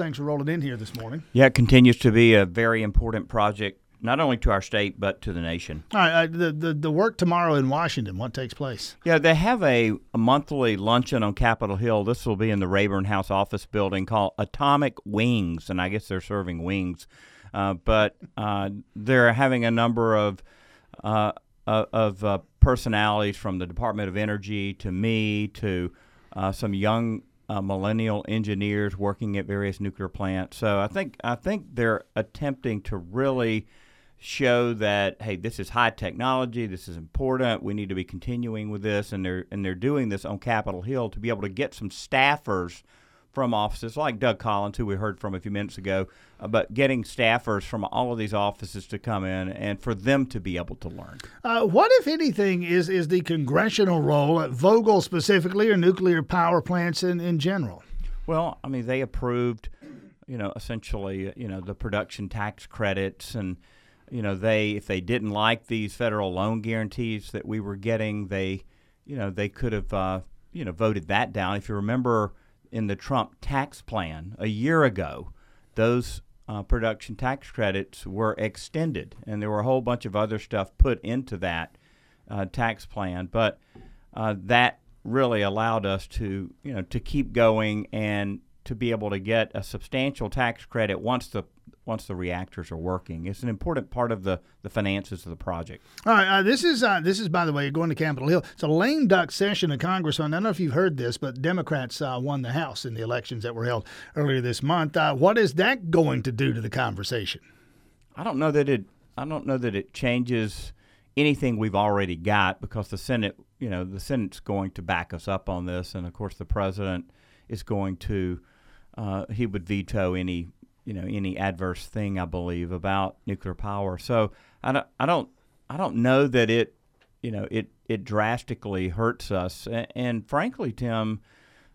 Thanks for rolling in here this morning. Yeah, it continues to be a very important project, not only to our state but to the nation. All right, uh, the, the the work tomorrow in Washington. What takes place? Yeah, they have a, a monthly luncheon on Capitol Hill. This will be in the Rayburn House office building called Atomic Wings, and I guess they're serving wings. Uh, but uh, they're having a number of uh, of uh, personalities from the Department of Energy to me to uh, some young uh, millennial engineers working at various nuclear plants. So I think I think they're attempting to really show that hey, this is high technology, this is important. We need to be continuing with this, and they're and they're doing this on Capitol Hill to be able to get some staffers from offices like Doug Collins, who we heard from a few minutes ago, uh, but getting staffers from all of these offices to come in and for them to be able to learn. Uh, what, if anything, is, is the congressional role at Vogtle specifically or nuclear power plants in, in general? Well, I mean, they approved, you know, essentially, you know, the production tax credits and you know they if they didn't like these federal loan guarantees that we were getting they you know they could have uh, you know voted that down if you remember in the Trump tax plan a year ago, those uh, production tax credits were extended, and there were a whole bunch of other stuff put into that uh, tax plan. But uh, that really allowed us to, you know, to keep going and to be able to get a substantial tax credit once the once the reactors are working. It's an important part of the, the finances of the project. All right, uh, this is uh, this is by the way going to Capitol Hill. It's a lame duck session of Congress. On I don't know if you've heard this, but Democrats uh, won the House in the elections that were held earlier this month. Uh, what is that going to do to the conversation? I don't know that it. I don't know that it changes anything we've already got because the Senate, you know, the Senate's going to back us up on this, and of course the president is going to. Uh, he would veto any you know any adverse thing I believe about nuclear power. So I don't I don't I don't know that it you know it it drastically hurts us. And, and frankly, Tim,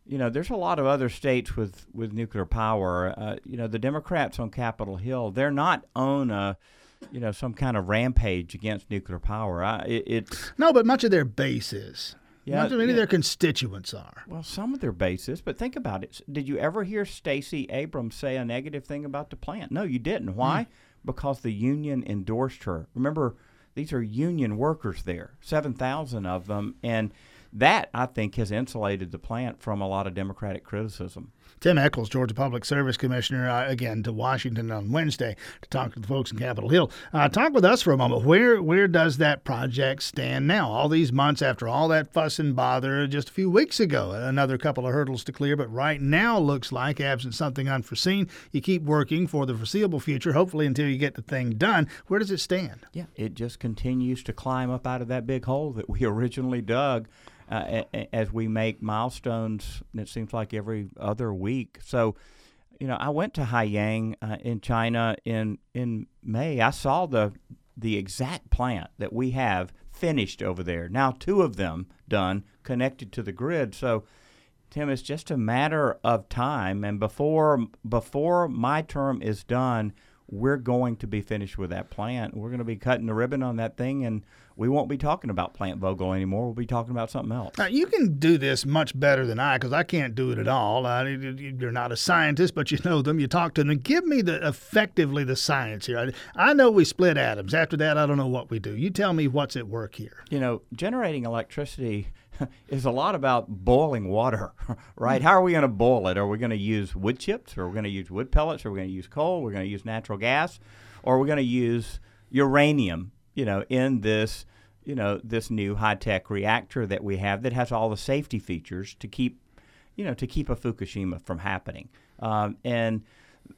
you know there's a lot of other states with with nuclear power. Uh, you know the Democrats on Capitol Hill they're not on a you know some kind of rampage against nuclear power. I, it, it's no, but much of their base is. Yeah, of many yeah. of their constituents are. Well, some of their bases, but think about it. Did you ever hear Stacey Abrams say a negative thing about the plant? No, you didn't. Why? Mm. Because the union endorsed her. Remember, these are union workers there, 7,000 of them. And that, I think, has insulated the plant from a lot of Democratic criticism. Tim Echols, Georgia Public Service Commissioner, uh, again to Washington on Wednesday to talk to the folks in Capitol Hill. Uh, talk with us for a moment. Where where does that project stand now? All these months after all that fuss and bother, just a few weeks ago, another couple of hurdles to clear. But right now, looks like absent something unforeseen, you keep working for the foreseeable future. Hopefully, until you get the thing done. Where does it stand? Yeah, it just continues to climb up out of that big hole that we originally dug uh, as we make milestones. It seems like every other week. So, you know, I went to Haiyang uh, in China in in May. I saw the the exact plant that we have finished over there. Now, two of them done, connected to the grid. So, Tim, it's just a matter of time, and before before my term is done, we're going to be finished with that plant. We're going to be cutting the ribbon on that thing, and we won't be talking about Plant Vogtle anymore. We'll be talking about something else. Now, you can do this much better than I because I can't do it at all. Uh, you're not a scientist, but you know them. You talk to them. Give me the effectively the science here. I, I know we split atoms. After that, I don't know what we do. You tell me what's at work here. You know, generating electricity is a lot about boiling water, right? How are we going to boil it? Are we going to use wood chips, or are we going to use wood pellets, or are we going to use coal? We're going to use natural gas, or we're we going to use uranium you know, in this, you know, this new high tech reactor that we have that has all the safety features to keep, you know, to keep a Fukushima from happening. Um, and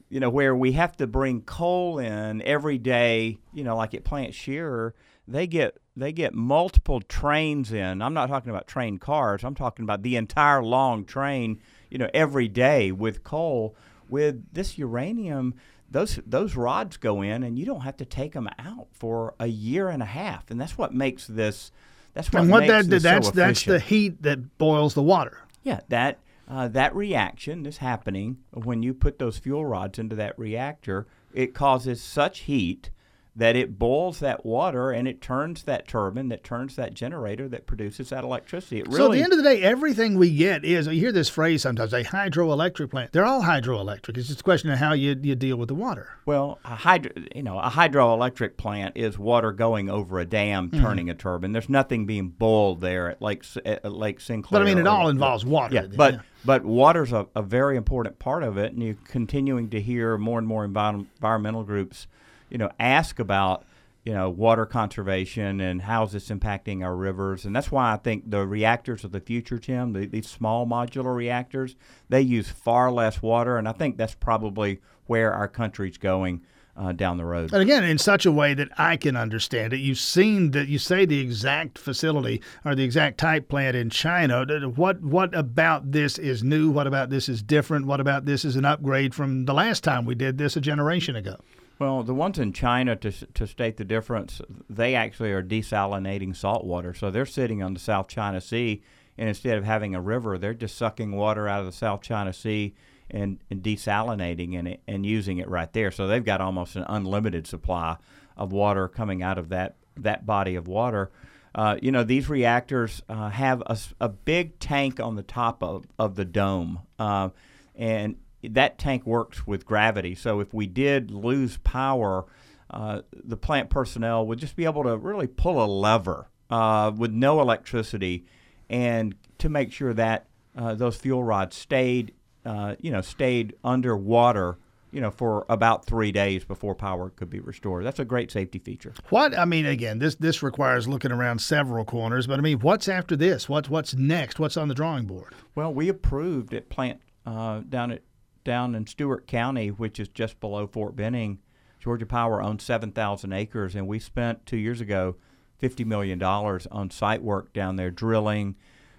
you know, where we have to bring coal in every day, you know, like at Plant Scherer, they get they get multiple trains in. I'm not talking about train cars. I'm talking about the entire long train, you know, every day with coal. With this uranium, those those rods go in and you don't have to take them out for a year and a half and that's what makes this that's what, and what that that's so that's the heat that boils the water yeah that uh, that reaction is happening when you put those fuel rods into that reactor it causes such heat that it boils that water and it turns that turbine that turns that generator that produces that electricity. It really, so at the end of the day, everything we get is you hear this phrase sometimes a hydroelectric plant. They're all hydroelectric. It's just a question of how you, you deal with the water. Well, a hydro, you know, a hydroelectric plant is water going over a dam, mm-hmm. turning a turbine. There's nothing being boiled there at Lake at Lake Sinclair. But I mean, it all involves water. Yeah, but yeah. but water's a, a very important part of it, and you're continuing to hear more and more environmental groups, you know, ask about you know, water conservation and how's this impacting our rivers. And that's why I think the reactors of the future, Tim, the, these small modular reactors, they use far less water. And I think that's probably where our country's going. Uh, down the road. And again, in such a way that I can understand it. You've seen that you say the exact facility or the exact type plant in China. What what about this is new? What about this is different? What about this is an upgrade from the last time we did this a generation ago? Well, the ones in China, to, to state the difference, they actually are desalinating salt water. So they're sitting on the South China Sea, and instead of having a river, they're just sucking water out of the South China Sea and, and desalinating it and using it right there. So they've got almost an unlimited supply of water coming out of that, that body of water. Uh, you know, these reactors uh, have a, a, big tank on the top of, of the dome. Uh, and that tank works with gravity. So if we did lose power, uh, the plant personnel would just be able to really pull a lever uh, with no electricity, and to make sure that uh, those fuel rods stayed, uh, you know, stayed underwater. You know, for about three days before power could be restored. That's a great safety feature. What I mean, again, this this requires looking around several corners. But I mean, what's after this? What's what's next? What's on the drawing board? Well, we approved at plant uh, down at down in Stewart County, which is just below Fort Benning, Georgia Power owns 7,000 acres, and we spent two years ago $50 million on site work down there, drilling,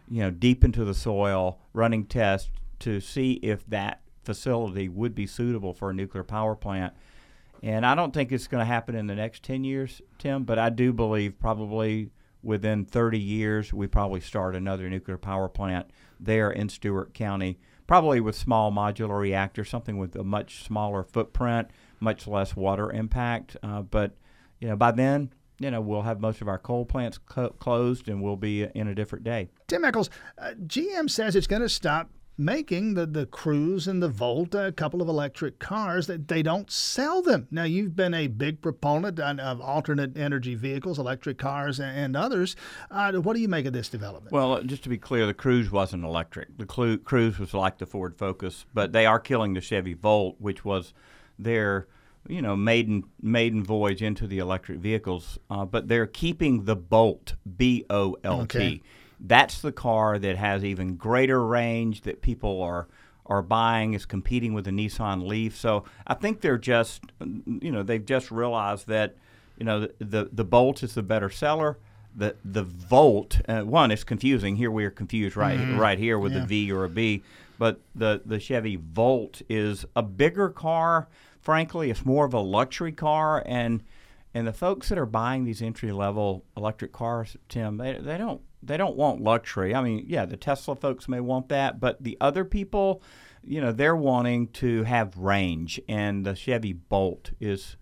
you know, deep into the soil, running tests to see if that facility would be suitable for a nuclear power plant. And I don't think it's going to happen in the next 10 years, Tim, but I do believe probably within 30 years we probably start another nuclear power plant there in Stewart County probably with small modular reactors, something with a much smaller footprint, much less water impact. Uh, but you know, by then, you know, we'll have most of our coal plants co- closed, and we'll be in a different day. Tim Echols, uh, GM says it's going to stop making the, the Cruze and the Volt, a couple of electric cars, that they don't sell them. Now, you've been a big proponent of alternate energy vehicles, electric cars, and others. Uh, what do you make of this development? Well, just to be clear, the Cruze wasn't electric. The Cruze was like the Ford Focus, but they are killing the Chevy Volt, which was their you know maiden maiden voyage into the electric vehicles. Uh, but they're keeping the Bolt, B O L T. Okay that's the car that has even greater range that people are are buying is competing with the Nissan Leaf. So I think they're just you know they've just realized that you know the the, the Bolt is the better seller. The the Volt uh, one is confusing. Here we are confused right mm-hmm. right here with yeah. the V or a B, but the the Chevy Volt is a bigger car. Frankly, it's more of a luxury car and and the folks that are buying these entry level electric cars, Tim, they, they don't they don't want luxury. I mean, yeah, the Tesla folks may want that, but the other people, you know, they're wanting to have range, and the Chevy Bolt is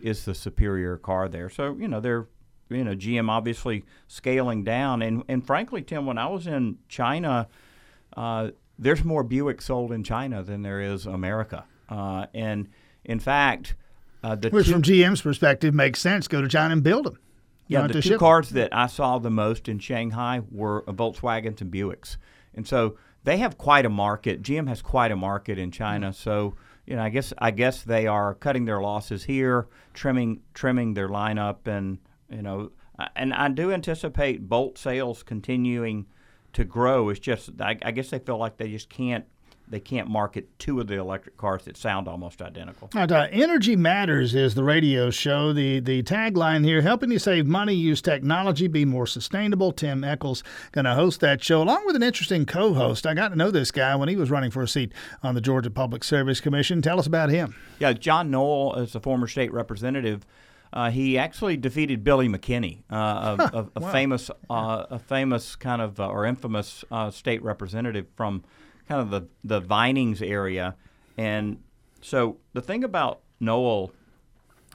is the superior car there. So you know, they're you know, GM obviously scaling down, and and frankly, Tim, when I was in China, uh, there's more Buick sold in China than there is America, uh, and in fact. Uh, Which, two, from GM's perspective, makes sense. Go to China and build them. Yeah, the two cars that I saw the most in Shanghai were Volkswagens and Buicks, and so they have quite a market. GM has quite a market in China, mm-hmm. so you know, I guess I guess they are cutting their losses here, trimming trimming their lineup, and you know, and I do anticipate Bolt sales continuing to grow. It's just I, I guess they feel like they just can't they can't market two of the electric cars that sound almost identical. Right, uh, Energy Matters is the radio show. The the tagline here, helping you save money, use technology, be more sustainable. Tim Echols going to host that show along with an interesting co-host. I got to know this guy when he was running for a seat on the Georgia Public Service Commission. Tell us about him. Yeah, John Noel is a former state representative. Uh, he actually defeated Billy McKinney, uh, a, a, a wow. famous, uh, a famous kind of uh, or infamous uh, state representative from kind of the the Vinings area, and so the thing about Noel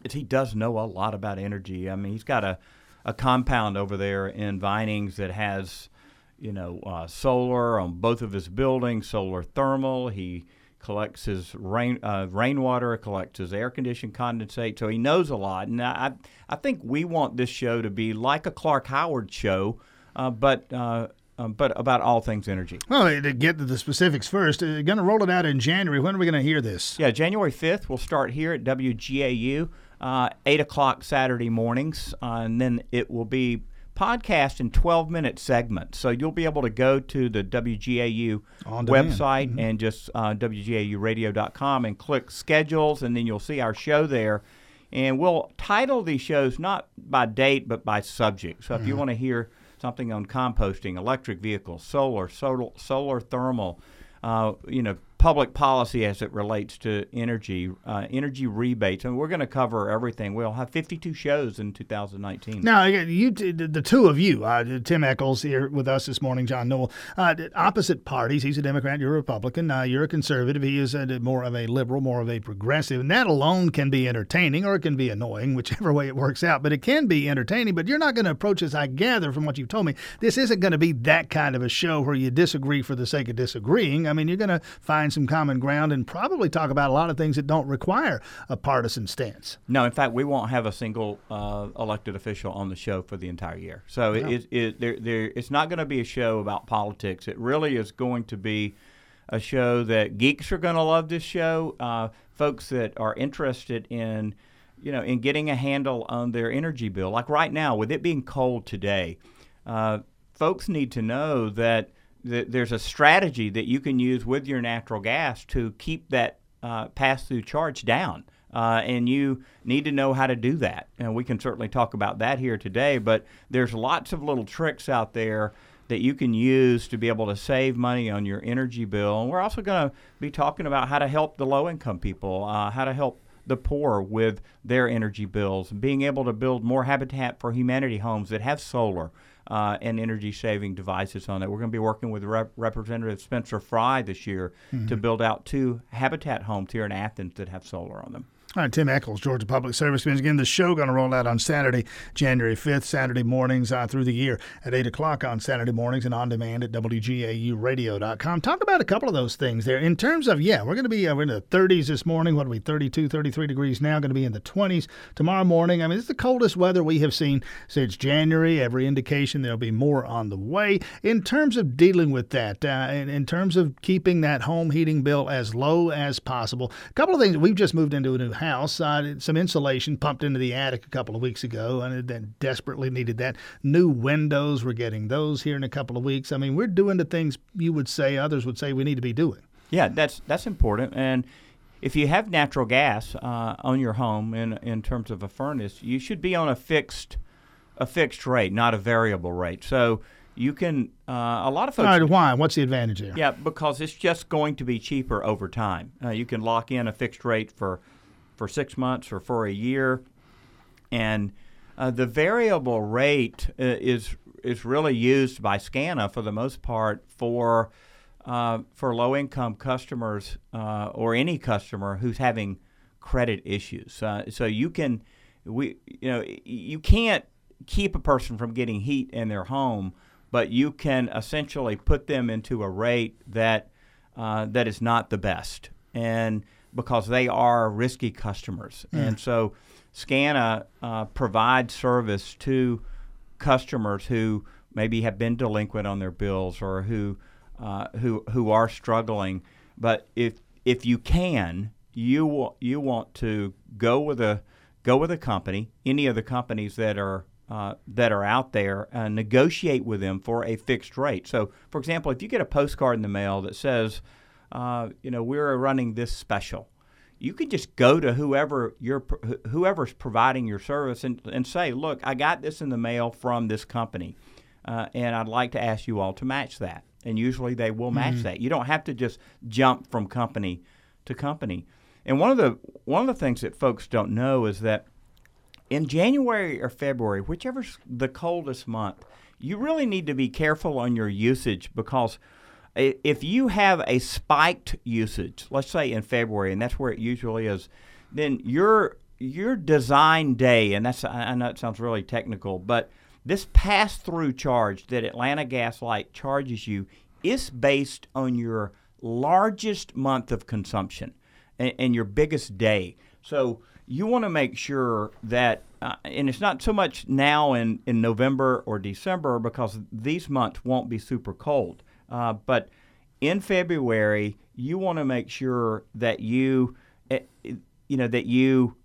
is he does know a lot about energy. I mean, he's got a, a compound over there in Vinings that has, you know, uh, solar on both of his buildings, solar thermal. He collects his rain uh, rainwater, collects his air conditioned condensate, so he knows a lot. And I I think we want this show to be like a Clark Howard show, uh, but. Uh, um, but about all things energy. Well, to get to the specifics first, uh, going to roll it out in January. When are we going to hear this? Yeah, January 5th. We'll start here at WGAU, uh, 8 o'clock Saturday mornings, uh, and then it will be podcast in 12 minute segments. So you'll be able to go to the WGAU website mm-hmm. and just uh, WGAUradio.com and click schedules, and then you'll see our show there. And we'll title these shows not by date, but by subject. So if mm-hmm. you want to hear something on composting, electric vehicles, solar, solar, solar thermal, uh, you know, public policy as it relates to energy, uh, energy rebates, and we're going to cover everything. We'll have 52 shows in 2019. Now, you, the two of you, uh, Tim Echols here with us this morning, John Noel, uh, opposite parties. He's a Democrat, you're a Republican. Uh, you're a conservative. He is a, more of a liberal, more of a progressive, and that alone can be entertaining or it can be annoying, whichever way it works out. But it can be entertaining. But you're not going to approach this. I gather from what you've told me, this isn't going to be that kind of a show where you disagree for the sake of disagreeing. I mean, you're going to find some common ground and probably talk about a lot of things that don't require a partisan stance. No, in fact, we won't have a single uh, elected official on the show for the entire year. So no. it, it, there, there, it's not going to be a show about politics. It really is going to be a show that geeks are going to love this show. Uh, folks that are interested in, you know, in getting a handle on their energy bill. Like right now, with it being cold today, uh, folks need to know that there's a strategy that you can use with your natural gas to keep that uh, pass through charge down. Uh, and you need to know how to do that. And we can certainly talk about that here today, but there's lots of little tricks out there that you can use to be able to save money on your energy bill. And we're also going to be talking about how to help the low income people, uh, how to help the poor with their energy bills, being able to build more Habitat for Humanity homes that have solar uh, and energy saving devices on it. We're going to be working with Rep- Representative Spencer Frye this year mm-hmm. to build out two Habitat homes here in Athens that have solar on them. All right, Tim Echols, Georgia Public Service. Again, the show going to roll out on Saturday, January 5th, Saturday mornings uh, through the year at 8 o'clock on Saturday mornings and on demand at WGAUradio.com. Talk about a couple of those things there. In terms of, yeah, we're going to be uh, in the 30s this morning. What are we, 32, 33 degrees now? Going to be in the 20s tomorrow morning. I mean, it's the coldest weather we have seen since January. Every indication there'll be more on the way. In terms of dealing with that, uh, in, in terms of keeping that home heating bill as low as possible, a couple of things. We've just moved into a new house house. Some insulation pumped into the attic a couple of weeks ago, and then desperately needed that. New windows, we're getting those here in a couple of weeks. I mean, we're doing the things you would say others would say we need to be doing. Yeah, that's that's important. And if you have natural gas uh, on your home in in terms of a furnace, you should be on a fixed a fixed rate, not a variable rate. So you can uh, a lot of folks. All right, why? What's the advantage there? Yeah, because it's just going to be cheaper over time. Uh, you can lock in a fixed rate for for six months or for a year, and uh, the variable rate uh, is is really used by SCANA for the most part for uh, for low income customers uh, or any customer who's having credit issues. So you can we you know you can't keep a person from getting heat in their home, but you can essentially put them into a rate that uh, that is not the best and because they are risky customers. Mm. And so SCANA uh, provides service to customers who maybe have been delinquent on their bills or who uh, who who are struggling. But if if you can, you you want to go with a go with a company, any of the companies that are uh, that are out there, and negotiate with them for a fixed rate. So, for example, if you get a postcard in the mail that says uh, you know, we're running this special. You could just go to whoever you're, whoever's providing your service and, and say, look, I got this in the mail from this company, uh, and I'd like to ask you all to match that. And usually they will match mm-hmm. that. You don't have to just jump from company to company. And one of the one of the things that folks don't know is that in January or February, whichever's the coldest month, you really need to be careful on your usage because if you have a spiked usage, let's say in February, and that's where it usually is, then your your design day, and that's I know it sounds really technical, but this pass-through charge that Atlanta Gas Light charges you is based on your largest month of consumption and, and your biggest day. So you want to make sure that, uh, and it's not so much now in, in November or December because these months won't be super cold, uh, but in February you want to make sure that you, eh, you know, that you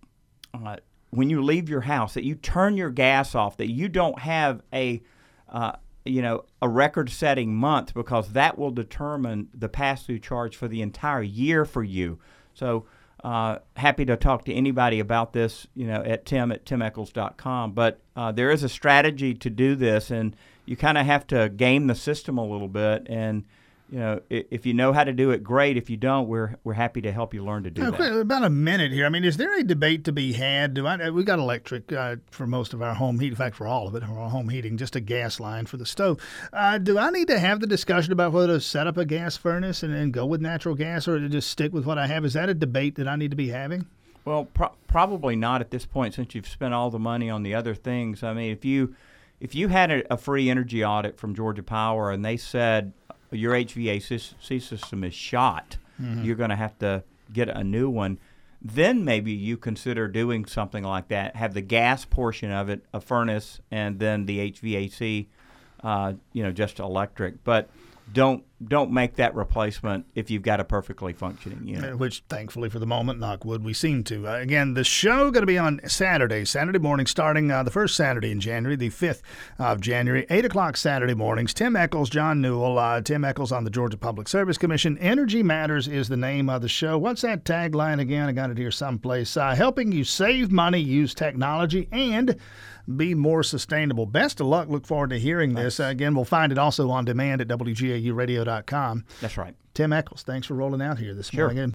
uh, when you leave your house that you turn your gas off, that you don't have a uh, you know a record-setting month because that will determine the pass-through charge for the entire year for you. So uh, happy to talk to anybody about this, you know, at tim at timechols.com. But uh, there is a strategy to do this, and you kind of have to game the system a little bit and you know, if you know how to do it, great. If you don't, we're we're happy to help you learn to do that. About a minute here. I mean, is there a debate to be had? Do I? We got electric uh, for most of our home heat. In fact, for all of it, our home heating, just a gas line for the stove. Uh, do I need to have the discussion about whether to set up a gas furnace and, and go with natural gas, or to just stick with what I have? Is that a debate that I need to be having? Well, pro- probably not at this point, since you've spent all the money on the other things. I mean, if you if you had a, a free energy audit from Georgia Power and they said your HVAC system is shot, mm-hmm. you're going to have to get a new one. Then maybe you consider doing something like that. Have the gas portion of it, a furnace, and then the HVAC, uh, you know, just electric. But don't don't make that replacement if you've got a perfectly functioning unit. Which, thankfully, for the moment, knockwood, we seem to. Uh, again, the show going to be on Saturday, Saturday morning, starting uh, the first Saturday in January, the 5th of January, 8 o'clock Saturday mornings. Tim Echols, John Noel, uh, Tim Echols on the Georgia Public Service Commission. Energy Matters is the name of the show. What's that tagline again? I got it here someplace. Uh, helping you save money, use technology, and be more sustainable. Best of luck. Look forward to hearing this. Uh, again, we'll find it also on demand at WGAUradio.com. That's right. Tim Echols, thanks for rolling out here this sure. morning.